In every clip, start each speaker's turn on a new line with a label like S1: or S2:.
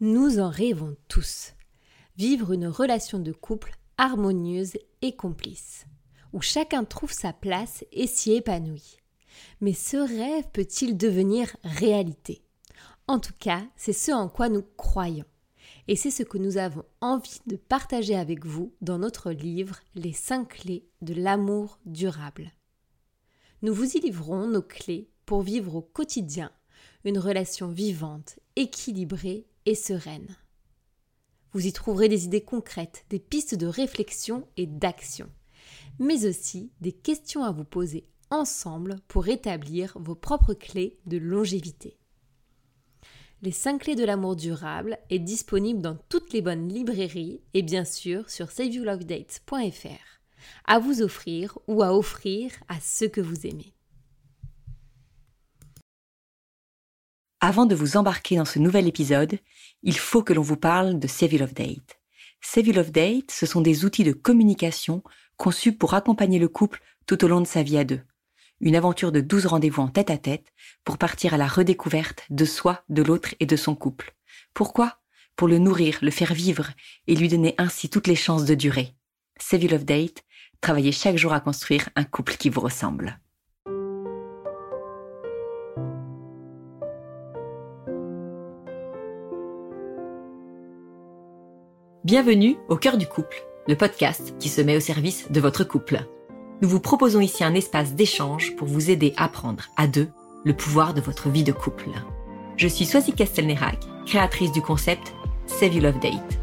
S1: Nous en rêvons tous. Vivre une relation de couple harmonieuse et complice, où chacun trouve sa place et s'y épanouit. Mais ce rêve peut-il devenir réalité? En tout cas, c'est ce en quoi nous croyons. Et c'est ce que nous avons envie de partager avec vous dans notre livre Les 5 clés de l'amour durable. Nous vous y livrons nos clés pour vivre au quotidien une relation vivante, équilibrée et sereine. Vous y trouverez des idées concrètes, des pistes de réflexion et d'action, mais aussi des questions à vous poser ensemble pour établir vos propres clés de longévité. Les 5 clés de l'amour durable est disponible dans toutes les bonnes librairies et bien sûr sur saveyourlovedates.fr à vous offrir ou à offrir à ceux que vous aimez.
S2: Avant de vous embarquer dans ce nouvel épisode, il faut que l'on vous parle de Save Love Date. Save Love Date, ce sont des outils de communication conçus pour accompagner le couple tout au long de sa vie à deux. Une aventure de 12 rendez-vous en tête à tête pour partir à la redécouverte de soi, de l'autre et de son couple. Pourquoi? Pour le nourrir, le faire vivre et lui donner ainsi toutes les chances de durer. Save Love Date, travaillez chaque jour à construire un couple qui vous ressemble. Bienvenue au cœur du couple, le podcast qui se met au service de votre couple. Nous vous proposons ici un espace d'échange pour vous aider à prendre à deux le pouvoir de votre vie de couple. Je suis Soisy Castelnerac, créatrice du concept Save You Love Date.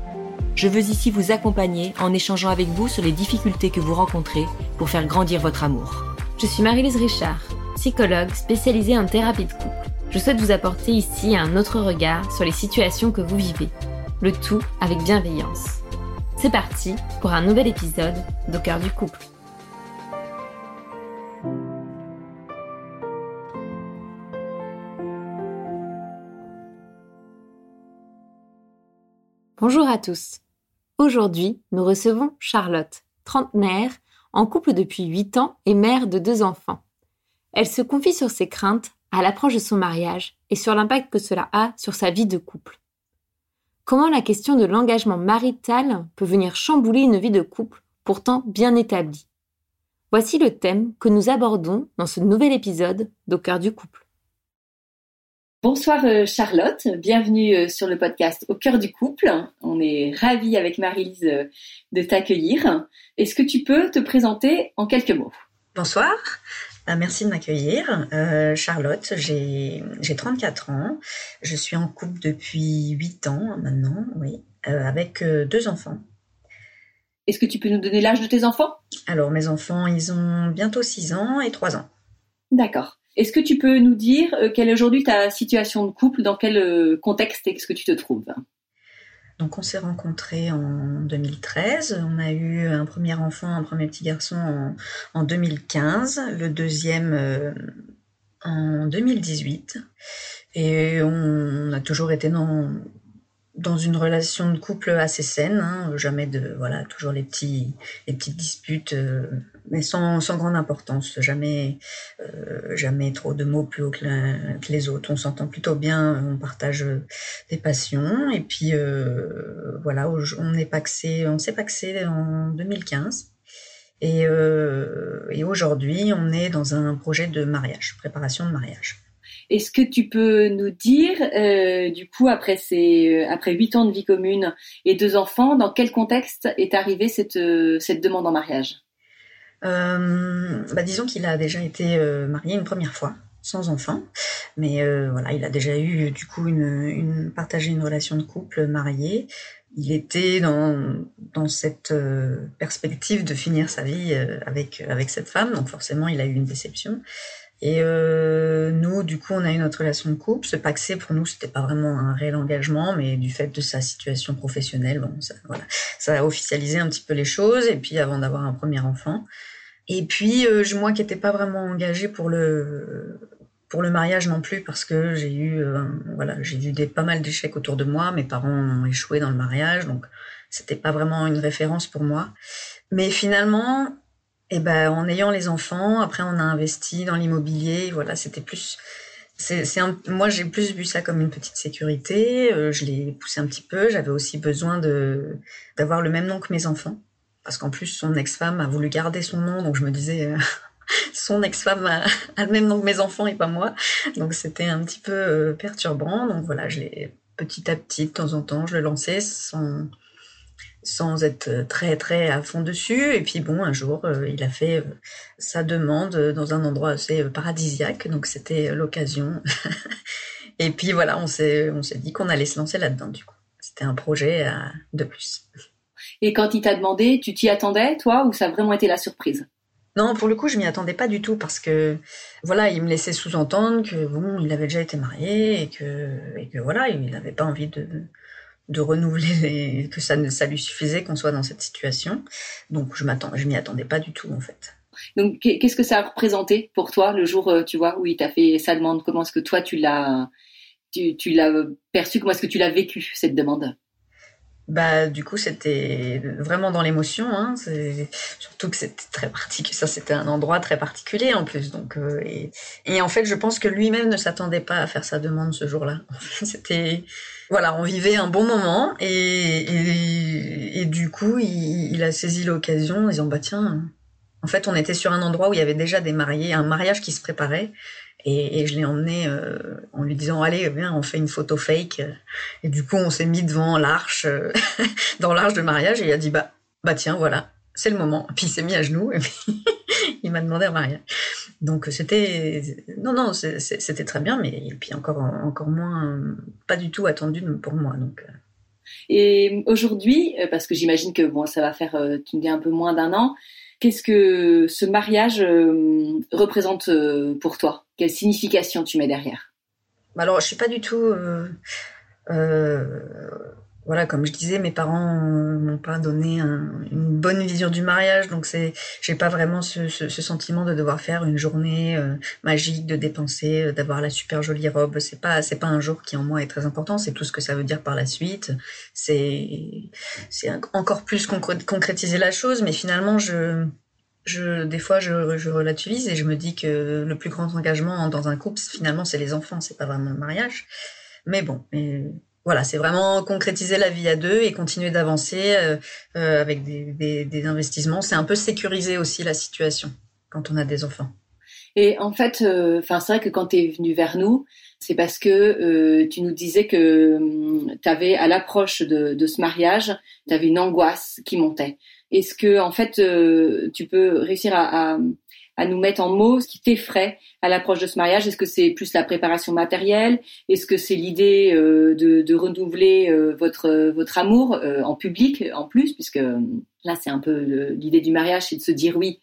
S2: Je veux ici vous accompagner en échangeant avec vous sur les difficultés que vous rencontrez pour faire grandir votre amour.
S3: Je suis Marie-Lise Richard, psychologue spécialisée en thérapie de couple. Je souhaite vous apporter ici un autre regard sur les situations que vous vivez le tout avec bienveillance. C'est parti pour un nouvel épisode d'Au cœur du couple. Bonjour à tous. Aujourd'hui, nous recevons Charlotte, trentenaire, en couple depuis 8 ans et mère de deux enfants. Elle se confie sur ses craintes à l'approche de son mariage et sur l'impact que cela a sur sa vie de couple. Comment la question de l'engagement marital peut venir chambouler une vie de couple pourtant bien établie? Voici le thème que nous abordons dans ce nouvel épisode d'Au cœur du couple.
S4: Bonsoir euh, Charlotte, bienvenue euh, sur le podcast Au cœur du couple. On est ravis avec Marie-Lise euh, de t'accueillir. Est-ce que tu peux te présenter en quelques mots?
S5: Bonsoir, merci de m'accueillir. Euh, Charlotte, j'ai 34 ans. Je suis en couple depuis 8 ans maintenant, oui, euh, avec euh, deux enfants.
S4: Est-ce que tu peux nous donner l'âge de tes enfants?
S5: Alors, mes enfants, ils ont bientôt 6 ans et 3 ans.
S4: D'accord. Est-ce que tu peux nous dire quelle est aujourd'hui ta situation de couple, dans quel contexte est-ce que tu te trouves?
S5: Donc on s'est rencontrés en 2013. On a eu un premier enfant, un premier petit garçon en, 2015, le deuxième euh, en 2018. Et on a toujours été dans, dans une relation de couple assez saine, hein. jamais de voilà, toujours les petits les petites disputes euh, mais sans, sans grande importance, jamais, euh, jamais trop de mots plus haut que, les autres. On s'entend plutôt bien, on partage des passions. Et puis euh, voilà, on est paxé, on s'est paxé en 2015. Et, euh, et aujourd'hui, on est dans un projet de mariage, préparation de mariage.
S4: Est-ce que tu peux nous dire, euh, du coup, après ces, après huit ans de vie commune et deux enfants, dans quel contexte est arrivée cette, cette demande en mariage?
S5: Euh, bah, disons qu'il a déjà été euh, marié une première fois sans enfant, mais euh, voilà, il a déjà eu du coup une partagé une relation de couple marié. Il était dans dans cette perspective de finir sa vie avec avec cette femme, donc forcément il a eu une déception. Et euh, nous, du coup, on a eu notre relation de couple. Ce paxé, pour nous, c'était pas vraiment un réel engagement, mais du fait de sa situation professionnelle, bon, ça, ça a officialisé un petit peu les choses. Et puis, avant d'avoir un premier enfant, et puis euh, moi qui n'étais pas vraiment engagée pour le pour le mariage non plus parce que j'ai eu euh, voilà j'ai eu des pas mal d'échecs autour de moi. Mes parents ont échoué dans le mariage, donc c'était pas vraiment une référence pour moi. Mais finalement, eh ben en ayant les enfants, après on a investi dans l'immobilier. Voilà, c'était plus c'est, moi j'ai plus vu ça comme une petite sécurité. Euh, je l'ai poussé un petit peu. J'avais aussi besoin de d'avoir le même nom que mes enfants, parce qu'en plus son ex-femme a voulu garder son nom, donc je me disais. Euh, son ex-femme a, le même nom que mes enfants et pas moi. Donc c'était un petit peu euh, perturbant. Donc voilà, je l'ai petit à petit, de temps en temps, je le lançais sans, sans être très très à fond dessus. Et puis bon, un jour, euh, il a fait euh, sa demande dans un endroit assez euh, paradisiaque, donc c'était l'occasion. et puis voilà, on s'est on s'est dit qu'on allait se lancer là-dedans. Du coup, c'était un projet de plus.
S4: Et quand il t'a demandé, tu t'y attendais, toi, ou ça a vraiment été la surprise?
S5: Non, pour le coup, je m'y attendais pas du tout parce que voilà, il me laissait sous-entendre que bon, il avait déjà été marié et que et que voilà, il n'avait pas envie de de renouveler que ça, ça lui suffisait qu'on soit dans cette situation. Donc je m'attends, je m'y attendais pas du tout en fait.
S4: Donc qu'est-ce que ça a représenté pour toi le jour, euh, tu vois, où il t'a fait sa demande? Comment est-ce que toi tu l'as, tu, tu l'as perçu? Comment est-ce que tu l'as vécu cette demande?
S5: Bah du coup c'était vraiment dans l'émotion hein. surtout que c'était très particulier ça c'était un endroit très particulier en plus donc euh, et, et, en fait je pense que lui-même ne s'attendait pas à faire sa demande ce jour-là c'était voilà on vivait un bon moment et, et, et du coup il, a saisi l'occasion en disant bah tiens en fait on était sur un endroit où il y avait déjà des mariés un mariage qui se préparait et, je l'ai emmené euh, en lui disant allez viens on fait une photo fake. Et du coup on s'est mis devant l'arche euh, dans l'arche de mariage et il a dit bah bah tiens voilà c'est le moment. Puis il s'est mis à genoux et il m'a demandé un mariage donc c'était non non c'était très bien mais et puis encore encore moins pas du tout attendu pour moi donc euh.
S4: et aujourd'hui parce que j'imagine que bon ça va faire tu me dis un peu moins d'un an Qu'est-ce que ce mariage euh, représente euh, pour toi? Quelle signification tu mets derrière?
S5: Alors, je suis pas du tout. Euh, voilà, comme je disais, mes parents m'ont pas donné une bonne vision du mariage, donc c'est, j'ai pas vraiment ce, ce, ce, sentiment de devoir faire une journée euh, magique, de dépenser, euh, d'avoir la super jolie robe. C'est pas, c'est pas un jour qui en moi est très important. C'est tout ce que ça veut dire par la suite. C'est, c'est encore plus concrétiser la chose, mais finalement, je, je, des fois, je, je relativise et je me dis que le plus grand engagement dans un couple, finalement, c'est les enfants, c'est pas vraiment le mariage. Mais bon, voilà, c'est vraiment concrétiser la vie à deux et continuer d'avancer euh, euh, avec des, des, des investissements. C'est un peu sécuriser aussi la situation quand on a des enfants.
S4: Et en fait, euh, enfin, c'est vrai que quand tu es venu vers nous, c'est parce que euh, tu nous disais que hum, tu avais, à l'approche de, de, ce mariage, tu avais une angoisse qui montait. Est-ce que, en fait, euh, tu peux réussir à, à, à nous mettre en mots ce qui t'effraie à l'approche de ce mariage Est-ce que c'est plus la préparation matérielle? Est-ce que c'est l'idée euh, de, de, renouveler euh, votre votre amour euh, en public en plus, puisque là c'est un peu l'idée du mariage, c'est de se dire oui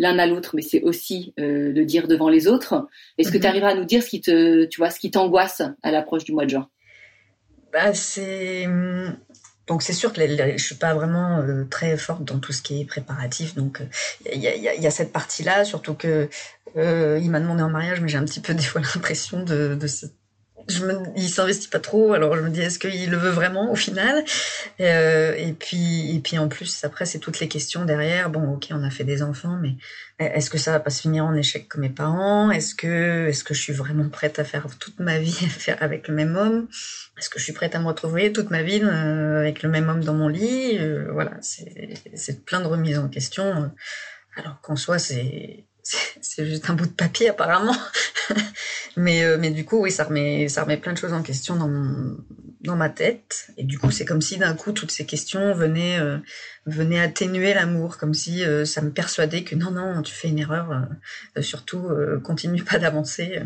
S4: l'un à l'autre, mais c'est aussi le dire devant les autres. Est-ce que mhm. tu arriveras à nous dire ce qui te, tu vois, ce qui t'angoisse à l'approche du mois de juin?
S5: Bah, c'est hum, donc c'est sûr que je suis pas vraiment euh, très forte dans tout ce qui est préparatif. Donc il y, a, cette partie-là, surtout que euh, il m'a demandé en mariage, mais j'ai un petit peu des fois l'impression de, de je me, il s'investit pas trop, alors je me dis est-ce qu'il le veut vraiment au final? Euh, Et puis et puis en plus après c'est toutes les questions derrière. Bon ok on a fait des enfants, mais est-ce que ça va pas se finir en échec comme mes parents? Est-ce que est-ce que je suis vraiment prête à faire toute ma vie avec le même homme? Est-ce que je suis prête à me retrouver toute ma vie euh, avec le même homme dans mon lit? Euh, Voilà c'est plein de remises en question. Alors qu'en soi c'est c'est juste un bout de papier apparemment. mais, euh, mais du coup, oui, ça remet, ça remet plein de choses en question dans, dans ma tête. Et du coup, c'est comme si d'un coup, toutes ces questions venaient, euh, venaient atténuer l'amour, comme si euh, ça me persuadait que non, non, tu fais une erreur, surtout, continue pas d'avancer.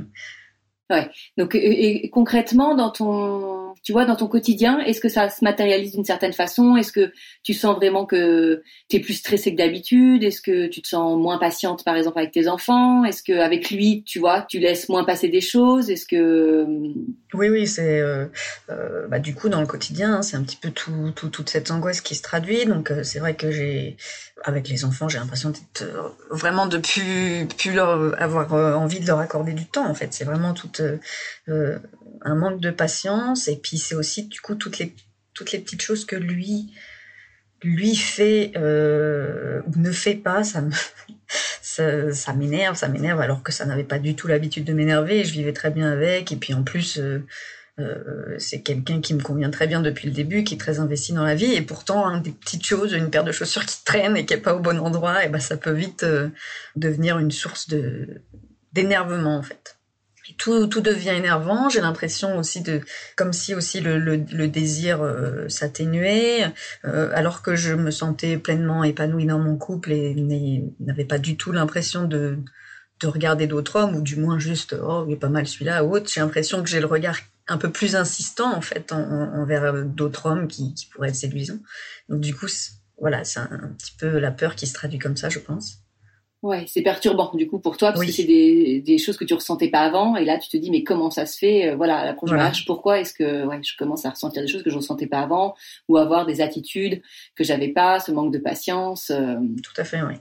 S4: Ouais. Donc, et, concrètement, dans ton, tu vois, dans ton quotidien, est-ce que ça se matérialise d'une certaine façon? Est-ce que tu sens vraiment que tu es plus stressée que d'habitude? Est-ce que tu te sens moins patiente, par exemple, avec tes enfants? Est-ce que avec lui, tu vois, tu laisses moins passer des choses? Est-ce que
S5: oui, oui, c'est euh, euh, bah, du coup dans le quotidien, hein, c'est un petit peu tout, tout, toute cette angoisse qui se traduit. Donc euh, c'est vrai que j'ai, avec les enfants, j'ai l'impression d'être vraiment de plus, plus leur avoir envie de leur accorder du temps. En fait, c'est vraiment tout un manque de patience. Et puis c'est aussi du coup toutes les toutes les petites choses que lui lui fait ou ne fait pas, ça me ça, m'énerve, ça m'énerve, alors que ça n'avait pas du tout l'habitude de m'énerver. Je vivais très bien avec, et puis en plus, euh, euh, c'est quelqu'un qui me convient très bien depuis le début, qui est très investi dans la vie, et pourtant, hein, des petites choses, une paire de chaussures qui traîne et qui est pas au bon endroit, et ben ça peut vite euh, devenir une source d'énervement en fait tout, tout devient énervant. J'ai l'impression aussi de, comme si aussi le, le, désir euh, s'atténuait, euh, alors que je me sentais pleinement épanouie dans mon couple et n'avais pas du tout l'impression de, de regarder d'autres hommes, ou du moins juste, oh, il est pas mal celui-là, ou autre. J'ai l'impression que j'ai le regard un peu plus insistant, en fait, envers d'autres hommes qui, qui pourraient être séduisants. Donc, du coup, voilà, c'est un petit peu la peur qui se traduit comme ça, je pense.
S4: Ouais, c'est perturbant du coup pour toi parce que c'est des, des, choses que tu ressentais pas avant et là tu te dis mais comment ça se fait euh, Voilà, la première voilà. pourquoi est-ce que ouais, je commence à ressentir des choses que je ressentais pas avant ou avoir des attitudes que j'avais pas, ce manque de patience. Euh...
S5: Tout à fait, oui.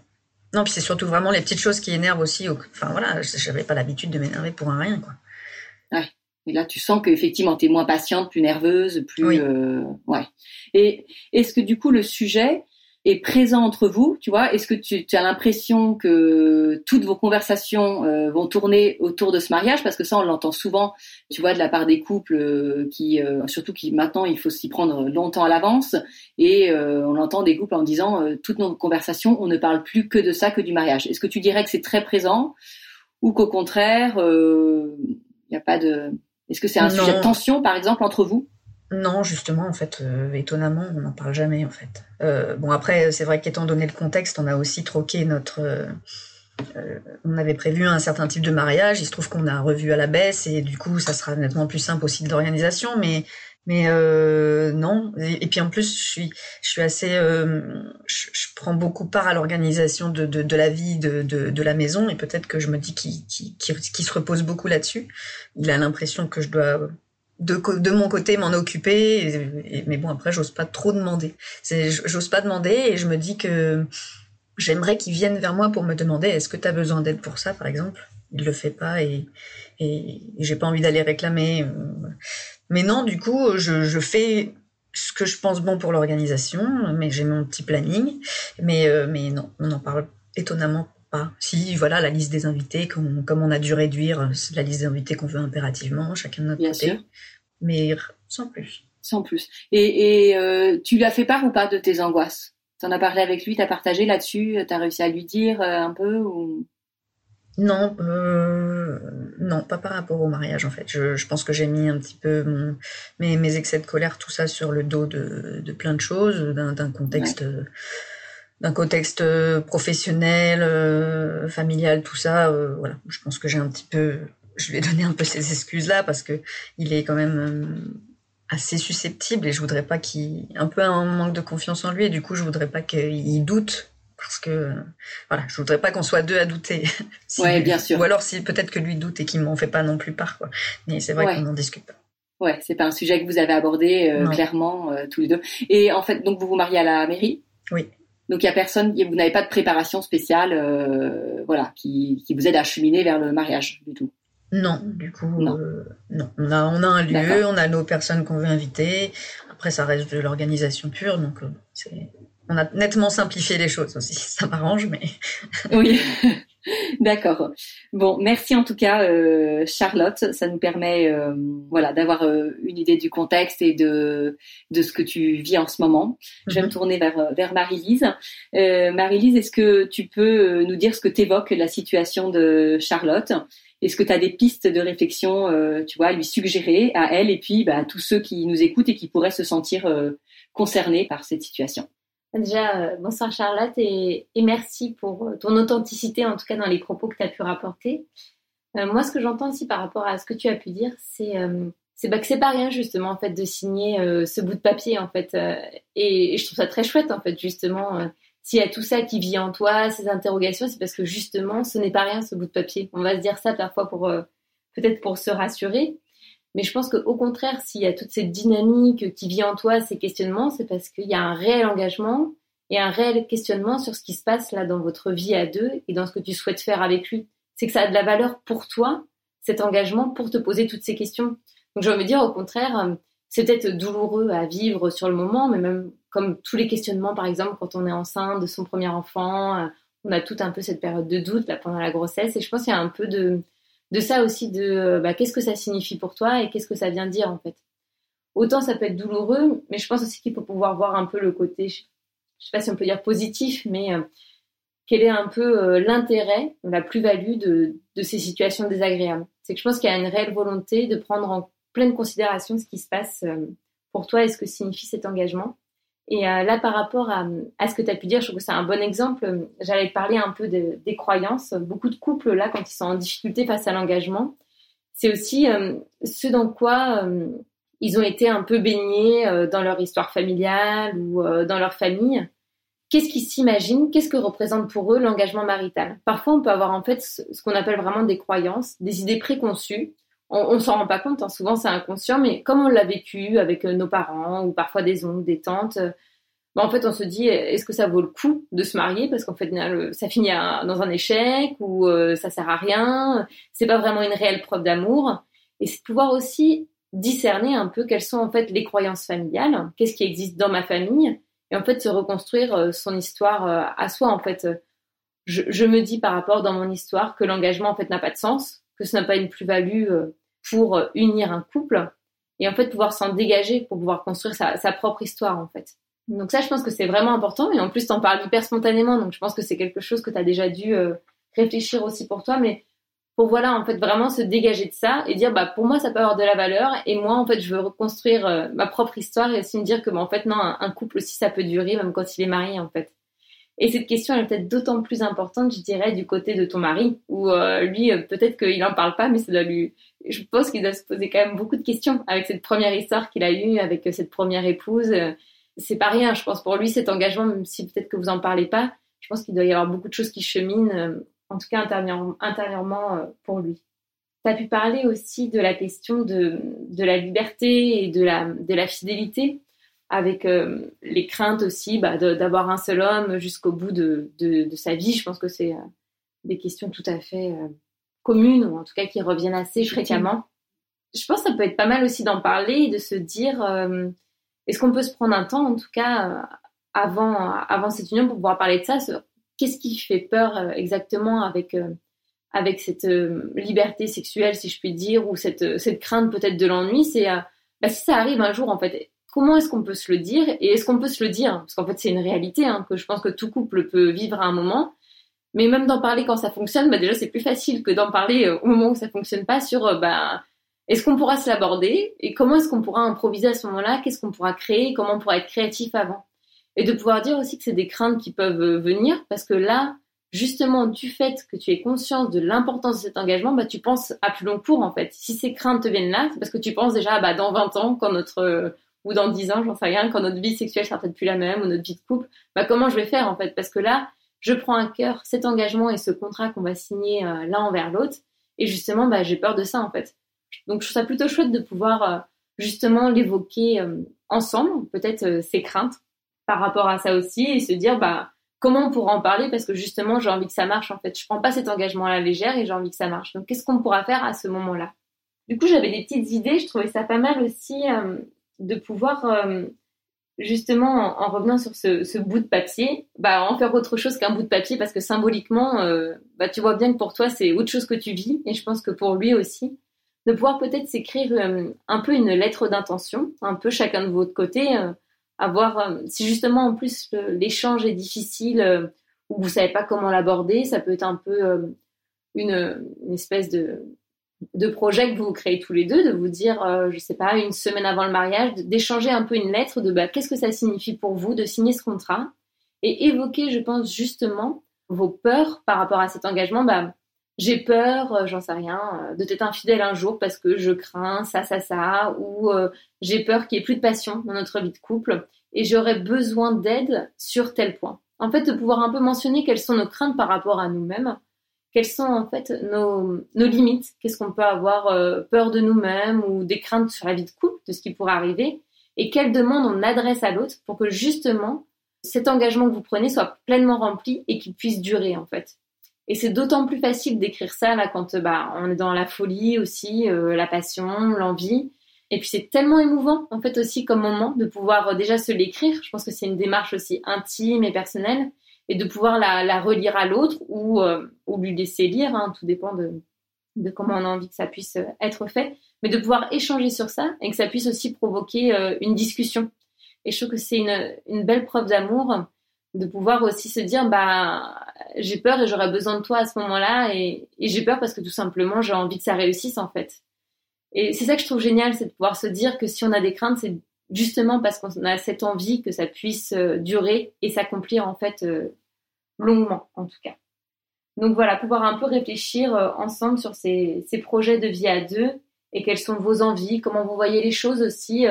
S5: Non, puis c'est surtout vraiment les petites choses qui énervent aussi. Enfin voilà, j'avais pas l'habitude de m'énerver pour un rien quoi.
S4: Ouais. Et là, tu sens qu'effectivement, tu es moins patiente, plus nerveuse, plus... Oui. Euh, ouais. Et est-ce que du coup, le sujet, est présent entre vous, tu vois. Est-ce que tu, tu, as l'impression que toutes vos conversations euh, vont tourner autour de ce mariage? Parce que ça, on l'entend souvent, tu vois, de la part des couples euh, qui, euh, surtout qui maintenant, il faut s'y prendre longtemps à l'avance, et euh, on entend des couples en disant toutes nos conversations, on ne parle plus que de ça, que du mariage. Est-ce que tu dirais que c'est très présent, ou qu'au contraire, il n'y a pas de Est-ce que c'est un non. sujet de tension, par exemple, entre vous?
S5: Non, justement, en fait, euh, étonnamment, on n'en parle jamais, en fait. Euh, bon, après, c'est vrai qu'étant donné le contexte, on a aussi troqué notre. Euh, on avait prévu un certain type de mariage. Il se trouve qu'on a revu à la baisse et du coup, ça sera nettement plus simple aussi de l'organisation. Mais, mais non. Et, puis en plus, je suis, je suis assez. Je, je, prends beaucoup part à l'organisation de, de, de, la vie de, de, de la maison et peut-être que je me dis qu'il qu qu qu se repose beaucoup là-dessus. Il a l'impression que je dois de, de mon côté m'en occuper. Et, mais bon, après, j'ose pas trop demander. J'ose pas demander et je me dis que j'aimerais qu'il vienne vers moi pour me demander est-ce que tu as besoin d'aide pour ça, par exemple? Il le fait pas et, et, et j'ai pas envie d'aller réclamer. Mais non, du coup, je, je fais ce que je pense bon pour l'organisation, mais j'ai mon petit planning. Mais, euh, mais non, on en parle étonnamment pas. Si, voilà, la liste des invités, comme, comme on a dû réduire la liste des invités qu'on veut impérativement, chacun de notre
S4: Bien
S5: côté.
S4: Sûr.
S5: Mais sans plus.
S4: Sans plus. Et, et euh, tu lui as fait part ou pas de tes angoisses? Tu en as parlé avec lui, tu as partagé là-dessus, tu as réussi à lui dire euh, un peu ou...
S5: Non, euh, non, pas par rapport au mariage en fait. Je, je pense que j'ai mis un petit peu mon, mes, mes, excès de colère, tout ça sur le dos de, de plein de choses, d'un contexte ouais d'un contexte professionnel, euh, familial, tout ça. Euh, voilà, je pense que j'ai un petit peu, je lui ai donné un peu ces excuses-là parce que il est quand même euh, assez susceptible et je voudrais pas qu'il, un peu un manque de confiance en lui et du coup je voudrais pas qu'il doute parce que voilà, je voudrais pas qu'on soit deux à douter.
S4: si ouais, bien sûr.
S5: Ou alors si peut-être que lui doute et qu'il m'en fait pas non plus part quoi. Mais c'est vrai ouais. qu'on en discute pas.
S4: Ouais, c'est pas un sujet que vous avez abordé euh, clairement euh, tous les deux. Et en fait, donc vous vous mariez à la mairie?
S5: Oui.
S4: Donc il y a personne, vous n'avez pas de préparation spéciale, euh, voilà, qui, qui, vous aide à cheminer vers le mariage du tout.
S5: Non, du coup, non. Euh, non. On a, on a un lieu, on a nos personnes qu'on veut inviter. Après, ça reste de l'organisation pure, donc euh, c'est, on a nettement simplifié les choses aussi. Ça m'arrange, mais.
S4: oui. D'accord. Bon, merci en tout cas, euh, Charlotte. Ça nous permet, euh, voilà, d'avoir euh, une idée du contexte et de de ce que tu vis en ce moment. Je vais mm -hmm. me tourner vers vers Marie-Lise. Euh, Marie-Lise, est-ce que tu peux nous dire ce que t'évoque la situation de Charlotte? Est-ce que tu as des pistes de réflexion, tu vois, à lui suggérer à elle et puis bah, à tous ceux qui nous écoutent et qui pourraient se sentir concernés par cette situation?
S3: Déjà, euh, bonsoir Charlotte et, merci pour euh, ton authenticité, en tout cas dans les propos que tu as pu rapporter. Euh, moi, ce que j'entends aussi par rapport à ce que tu as pu dire, c'est euh, bah, que c'est pas rien justement en fait de signer ce bout de papier en fait. Et, et, je trouve ça très chouette en fait justement. S'il y a tout ça qui vit en toi, ces interrogations, c'est parce que justement, ce n'est pas rien ce bout de papier. On va se dire ça parfois pour peut-être pour se rassurer, mais je pense qu'au contraire, s'il y a toute cette dynamique qui vit en toi, ces questionnements, c'est parce qu'il y a un réel engagement et un réel questionnement sur ce qui se passe là dans votre vie à deux et dans ce que tu souhaites faire avec lui. C'est que ça a de la valeur pour toi, cet engagement, pour te poser toutes ces questions. Donc je veux me dire, au contraire, euh, c'est peut-être douloureux à vivre sur le moment, mais même comme tous les questionnements, par exemple, quand on est enceinte de son premier enfant, euh, on a tout un peu cette période de doute là pendant la grossesse et je pense qu'il y a un peu de de ça aussi de bah, qu'est-ce que ça signifie pour toi et qu'est-ce que ça vient dire en fait. Autant ça peut être douloureux, mais je pense aussi qu'il faut pouvoir voir un peu le côté, je, sais pas si on peut dire positif, mais euh, quel est un peu euh, l'intérêt, la plus-value de, de ces situations désagréables. C'est que je pense qu'il y a une réelle volonté de prendre en pleine considération ce qui se passe euh, pour toi et ce que signifie cet engagement. Et euh, là, par rapport à, ce que tu as pu dire, je trouve que c'est un bon exemple. J'allais te parler un peu de, des croyances. Beaucoup de couples, là, quand ils sont en difficulté face à l'engagement, c'est aussi euh, ce dans quoi euh, ils ont été un peu baignés dans leur histoire familiale ou dans leur famille. Qu'est-ce qu'ils s'imaginent? Qu'est-ce que représente pour eux l'engagement marital? Parfois, on peut avoir en fait ce qu'on appelle vraiment des croyances, des idées préconçues on, ne s'en rend pas compte, hein. souvent c'est inconscient, mais comme on l'a vécu avec euh, nos parents ou parfois des oncles, des tantes, euh, bah, en fait on se dit est-ce que ça vaut le coup de se marier? Parce qu'en fait ça finit dans un échec ou euh, ça sert à rien, c'est pas vraiment une réelle preuve d'amour. Et c'est pouvoir aussi discerner un peu quelles sont en fait les croyances familiales, qu'est-ce qui existe dans ma famille, et en fait se reconstruire son histoire à soi en fait. Je, je, me dis par rapport dans mon histoire que l'engagement en fait n'a pas de sens, que ce n'a pas une plus-value pour euh, unir un couple et en fait pouvoir s'en dégager pour pouvoir construire sa, propre histoire en fait. Donc ça, je pense que c'est vraiment important et en plus, t'en parles hyper spontanément, donc je pense que c'est quelque chose que tu as déjà dû euh, réfléchir aussi pour toi, mais pour voilà, en fait, vraiment se dégager de ça et dire, bah, pour moi, ça peut avoir de la valeur et moi, en fait, je veux reconstruire euh, ma propre histoire et aussi me dire que, bah, en fait, non, un, couple aussi, ça peut durer même quand il est marié, en fait. Et cette question, est peut-être d'autant plus importante, je dirais, du côté de ton mari, où lui, peut-être qu'il n'en parle pas, mais ça lui, je pense qu'il doit se poser quand même beaucoup de questions avec cette première histoire qu'il a eue avec euh, cette première épouse. Euh, c'est pas rien, je pense, pour lui, cet engagement, même si peut-être que vous en parlez pas, je pense qu'il doit y avoir beaucoup de choses qui cheminent, euh, en tout cas intérieurement, pour lui. Tu as pu parler aussi de la question de, de la liberté et de la, de la fidélité, avec les craintes aussi bah, d'avoir un seul homme jusqu'au bout de, de, de, sa vie. Je pense que c'est des questions tout à fait communes, ou en tout cas qui reviennent assez fréquemment. Je pense que ça peut être pas mal aussi d'en parler et de se dire euh, est-ce qu'on peut se prendre un temps, en tout cas, euh, avant, avant cette union pour pouvoir parler de ça Qu'est-ce qui fait peur euh, exactement avec, avec cette liberté sexuelle, si je puis dire, ou cette, cette crainte peut-être de l'ennui? C'est bah, si ça arrive un jour, en fait, comment est-ce qu'on peut se le dire Et est-ce qu'on peut se le dire? Parce qu'en fait, c'est une réalité hein, que je pense que tout couple peut vivre à un moment. Mais même d'en parler quand ça fonctionne, bah déjà c'est plus facile que d'en parler euh, au moment où ça fonctionne pas sur euh, bah, est-ce qu'on pourra se l'aborder et comment est-ce qu'on pourra improviser à ce moment-là, qu'est-ce qu'on pourra créer, comment on pourra être créatif avant? Et de pouvoir dire aussi que c'est des craintes qui peuvent euh, venir parce que là, justement, du fait que tu es conscience de l'importance de cet engagement, bah, tu penses à plus long cours en fait. Si ces craintes te viennent là, c'est parce que tu penses déjà dans 20 ans, quand notre ou dans 10 ans, j'en sais rien, quand notre vie sexuelle sera peut-être plus la même ou notre vie de couple, bah, comment je vais faire en fait? Parce que là, je prends à cœur cet engagement et ce contrat qu'on va signer euh, l'un envers l'autre. Et justement, bah, j'ai peur de ça en fait. Donc je trouve ça plutôt chouette de pouvoir euh, justement l'évoquer euh, ensemble, peut-être ses craintes par rapport à ça aussi, et se dire bah comment on pourra en parler parce que justement j'ai envie que ça marche en fait. Je prends pas cet engagement à la légère et j'ai envie que ça marche. Donc qu'est-ce qu'on pourra faire à ce moment-là? Du coup j'avais des petites idées. Je trouvais ça pas mal aussi de pouvoir justement, en, revenant sur ce, bout de papier, bah, en faire autre chose qu'un bout de papier parce que symboliquement, euh, bah, tu vois bien que pour toi, c'est autre chose que tu vis et je pense que pour lui aussi, de pouvoir peut-être s'écrire euh, un peu une lettre d'intention, un peu chacun de votre côté, euh, avoir, si justement en plus l'échange est difficile ou vous savez pas comment l'aborder, ça peut être un peu une espèce de de projets que vous créez tous les deux, de vous dire, euh, je sais pas, une semaine avant le mariage, d'échanger un peu une lettre de bah, qu'est-ce que ça signifie pour vous de signer ce contrat et évoquer, je pense, justement vos peurs par rapport à cet engagement. Bah, j'ai peur, euh, j'en sais rien, euh, de t'être infidèle un jour parce que je crains ça, ça, ça, ou j'ai peur qu'il n'y ait plus de passion dans notre vie de couple et j'aurais besoin d'aide sur tel point. En fait, de pouvoir un peu mentionner quelles sont nos craintes par rapport à nous-mêmes quelles sont en fait nos, nos limites, qu'est-ce qu'on peut avoir euh, peur de nous-mêmes ou des craintes sur la vie de couple, de ce qui pourrait arriver, et quelles demandes on adresse à l'autre pour que justement cet engagement que vous prenez soit pleinement rempli et qu'il puisse durer en fait? Et c'est d'autant plus facile d'écrire ça là quand bah, on est dans la folie aussi, euh, la passion, l'envie. Et puis c'est tellement émouvant en fait aussi comme moment de pouvoir euh, déjà se l'écrire. Je pense que c'est une démarche aussi intime et personnelle et de pouvoir la, relire à l'autre ou, ou lui laisser lire, hein, tout dépend de, comment on a envie que ça puisse être fait, mais de pouvoir échanger sur ça et que ça puisse aussi provoquer une discussion. Et je trouve que c'est une, belle preuve d'amour de pouvoir aussi se dire bah j'ai peur et j'aurais besoin de toi à ce moment-là et, et j'ai peur parce que tout simplement j'ai envie que ça réussisse en fait. Et c'est ça que je trouve génial, c'est de pouvoir se dire que si on a des craintes, c'est justement parce qu'on a cette envie que ça puisse euh, durer et s'accomplir en fait euh, longuement en tout cas. Donc voilà, pouvoir un peu réfléchir euh, ensemble sur ces, ces, projets de vie à deux et quelles sont vos envies, comment vous voyez les choses aussi.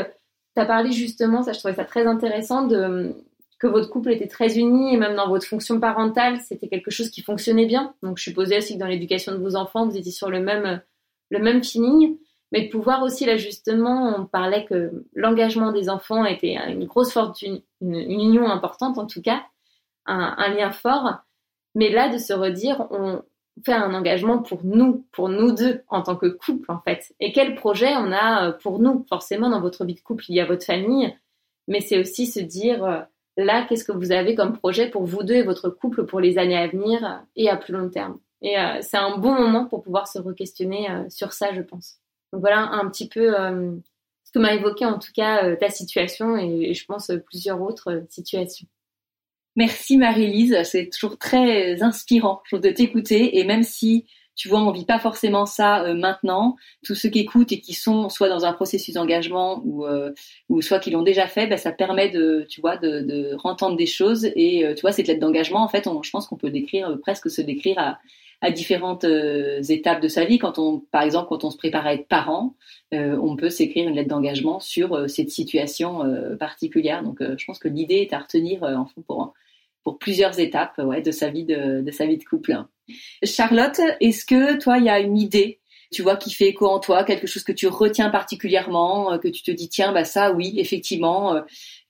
S3: Tu as parlé justement, ça je trouvais ça très intéressant, de, que votre couple était très uni et même dans votre fonction parentale, c'était quelque chose qui fonctionnait bien. Donc je supposais aussi que dans l'éducation de vos enfants, vous étiez sur le même, le même feeling. Mais de pouvoir aussi, là justement, on parlait que l'engagement des enfants était une grosse fortune, une, union importante en tout cas, un, lien fort. Mais là, de se redire, on fait un engagement pour nous, pour nous deux, en tant que couple en fait. Et quel projet on a pour nous? Forcément, dans votre vie de couple, il y a votre famille, mais c'est aussi se dire là, qu'est-ce que vous avez comme projet pour vous deux et votre couple pour les années à venir et à plus long terme. Et euh, c'est un bon moment pour pouvoir se re-questionner euh, sur ça, je pense. Donc voilà un petit peu euh, ce que m'a évoqué en tout cas ta situation et, et, je pense plusieurs autres situations.
S4: Merci Marie-Lise, c'est toujours très inspirant de t'écouter et même si tu vois, on vit pas forcément ça euh, maintenant. Tous ceux qui écoutent et qui sont soit dans un processus d'engagement ou, euh, ou soit qui l'ont déjà fait, ben, ça permet de, tu vois, de, de rentendre des choses. Et euh, tu vois, cette lettre d'engagement, en fait, on, je pense qu'on peut décrire presque se décrire à, à différentes étapes de sa vie. Quand on, par exemple, quand on se prépare à être parent, on peut s'écrire une lettre d'engagement sur cette situation particulière. Donc, je pense que l'idée est à retenir en fond pour pour plusieurs étapes ouais, de sa vie de, de sa vie de couple. Charlotte, est-ce que toi, il y a une idée tu vois, qui fait écho en toi, quelque chose que tu retiens particulièrement, euh, que tu te dis tiens, bah ça, oui, effectivement,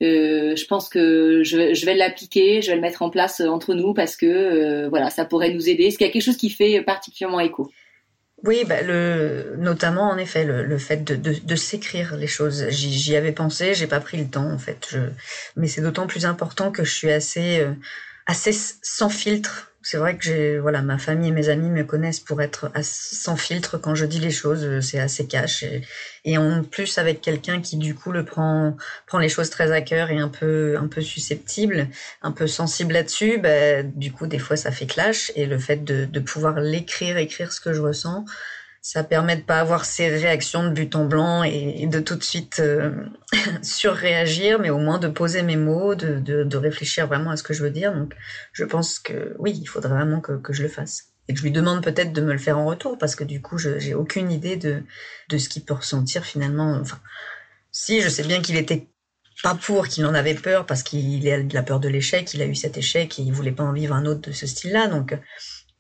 S4: euh, euh je pense que je, vais l'appliquer, je vais le mettre en place entre nous parce que euh, voilà, ça pourrait nous aider. Est-ce qu'il y a quelque chose qui fait particulièrement écho?
S5: Oui, bah, le, notamment en effet le, fait de, s'écrire les choses. J'y avais pensé, j'ai pas pris le temps en fait. Mais c'est d'autant plus important que je suis assez assez sans filtre c'est vrai que j'ai, voilà, ma famille et mes amis me connaissent pour être sans filtre quand je dis les choses, euh, c'est assez cash. Et, et, en plus avec quelqu'un qui du coup le prend, prend les choses très à cœur et un peu, un peu susceptible, un peu sensible là-dessus, bah, du coup des fois ça fait clash. Et le fait de, de pouvoir l'écrire, écrire ce que je ressens, ça permet de pas avoir ces réactions de but en blanc et, de tout de suite euh, surréagir, mais au moins de poser mes mots, de, de, réfléchir vraiment à ce que je veux dire. Donc, je pense que oui, il faudrait vraiment que, que je le fasse et que je lui demande peut-être de me le faire en retour parce que du coup, je j'ai aucune idée de de ce qu'il peut ressentir finalement. Enfin, si je sais bien qu'il était pas pour, qu'il en avait peur parce qu'il a de la peur de l'échec, il a eu cet échec et il voulait pas en vivre un autre de ce style-là, donc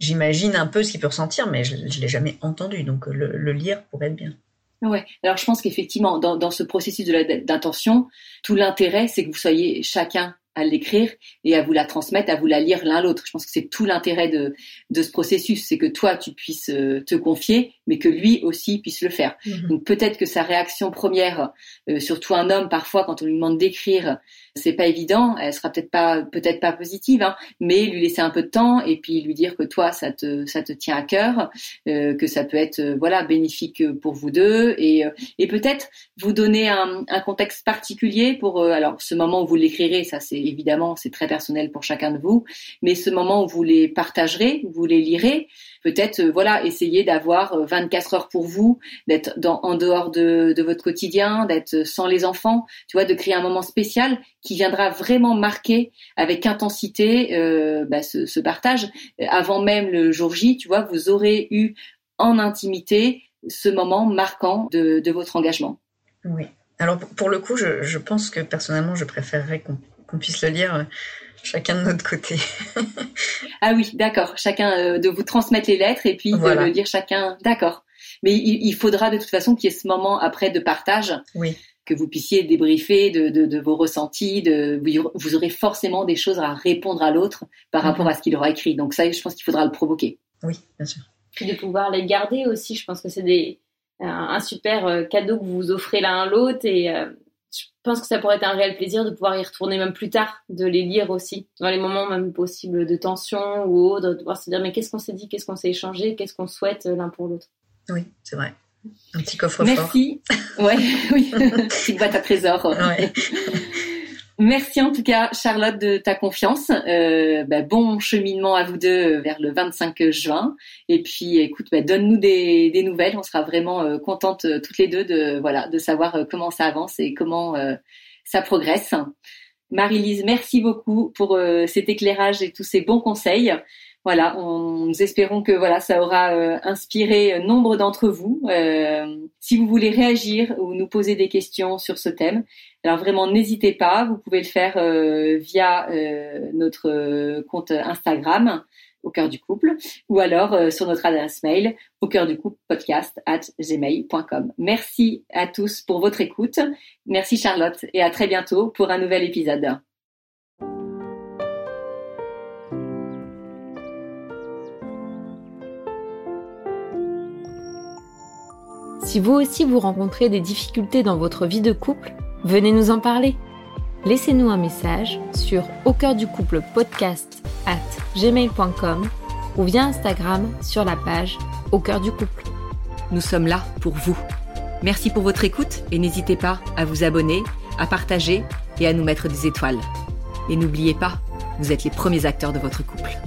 S5: j'imagine un peu ce qu'il peut ressentir, mais je, ne l'ai jamais entendu, donc le, le, lire pourrait être bien.
S4: Ouais. Alors je pense qu'effectivement, dans, dans, ce processus d'intention, tout l'intérêt, c'est que vous soyez chacun à l'écrire et à vous la transmettre, à vous la lire l'un l'autre. Je pense que c'est tout l'intérêt de, de ce processus, c'est que toi tu puisses euh, te confier, mais que lui aussi puisse le faire. Mhm. Donc peut-être que sa réaction première, euh, surtout un homme parfois quand on lui demande d'écrire, c'est pas évident, elle sera peut-être pas peut-être pas positive, hein, mais lui laisser un peu de temps et puis lui dire que toi ça te ça te tient à cœur, euh, que ça peut être voilà bénéfique pour vous deux et et peut-être vous donner un, un contexte particulier pour alors ce moment où vous l'écrirez, ça c'est évidemment, c'est très personnel pour chacun de vous, mais ce moment où vous les partagerez, vous les lirez, peut-être euh, voilà, essayer d'avoir 24 euh, heures pour vous, d'être en dehors de, votre quotidien, d'être sans les enfants, tu vois, de créer un moment spécial qui viendra vraiment marquer avec intensité euh, bah, ce, partage. Avant même le jour J, tu vois, vous aurez eu en intimité ce moment marquant de, votre engagement.
S5: Oui. Alors pour le coup, je, pense que personnellement, je préférerais qu'on puisse le lire euh, chacun de notre côté.
S4: ah oui, d'accord. Chacun euh, de vous transmettre les lettres et puis de le lire chacun. D'accord. Mais il, faudra de toute façon qu'il y ait ce moment après de partage.
S5: Oui.
S4: Que vous puissiez débriefer de, de, vos ressentis. De, vous, aurez forcément des choses à répondre à l'autre par rapport mhm. à ce qu'il aura écrit. Donc ça, je pense qu'il faudra le provoquer.
S5: Oui, bien sûr.
S3: Puis de pouvoir les garder aussi. Je pense que c'est des un super euh, cadeau que vous offrez l'un à l'autre et je pense que ça pourrait être un réel plaisir de pouvoir y retourner même plus tard, de les lire aussi, dans les moments même possibles de tension ou autre, de pouvoir se dire mais qu'est-ce qu'on s'est dit, qu'est-ce qu'on s'est échangé, qu'est-ce qu'on souhaite l'un pour l'autre.
S5: Oui, c'est vrai. Un petit coffre-fort.
S4: Merci. Ouais, oui. Petite boîte à trésors. Ouais. Merci en tout cas Charlotte de ta confiance. Euh, bah, bon cheminement à vous deux vers le 25 juin. Et puis écoute, bah, donne-nous des, nouvelles. On sera vraiment euh, contentes euh, toutes les deux de savoir euh, comment ça avance et comment euh, ça progresse. Marie-Lise, merci beaucoup pour cet éclairage et tous ces bons conseils voilà, on, nous espérons que voilà, ça aura euh, inspiré nombre d'entre vous. Euh, si vous voulez réagir ou nous poser des questions sur ce thème, alors vraiment n'hésitez pas. Vous pouvez le faire euh, via notre compte Instagram au cœur du couple ou alors sur notre adresse mail au cœur du couple podcast at gmail.com. Merci à tous pour votre écoute. Merci Charlotte et à très bientôt pour un nouvel épisode.
S3: Si vous aussi vous rencontrez des difficultés dans votre vie de couple, venez nous en parler. Laissez-nous un message sur au cœur du couple podcast at gmail.com ou via Instagram sur la page au cœur du couple.
S2: Nous sommes là pour vous. Merci pour votre écoute et n'hésitez pas à vous abonner, à partager et à nous mettre des étoiles. Et n'oubliez pas, vous êtes les premiers acteurs de votre couple.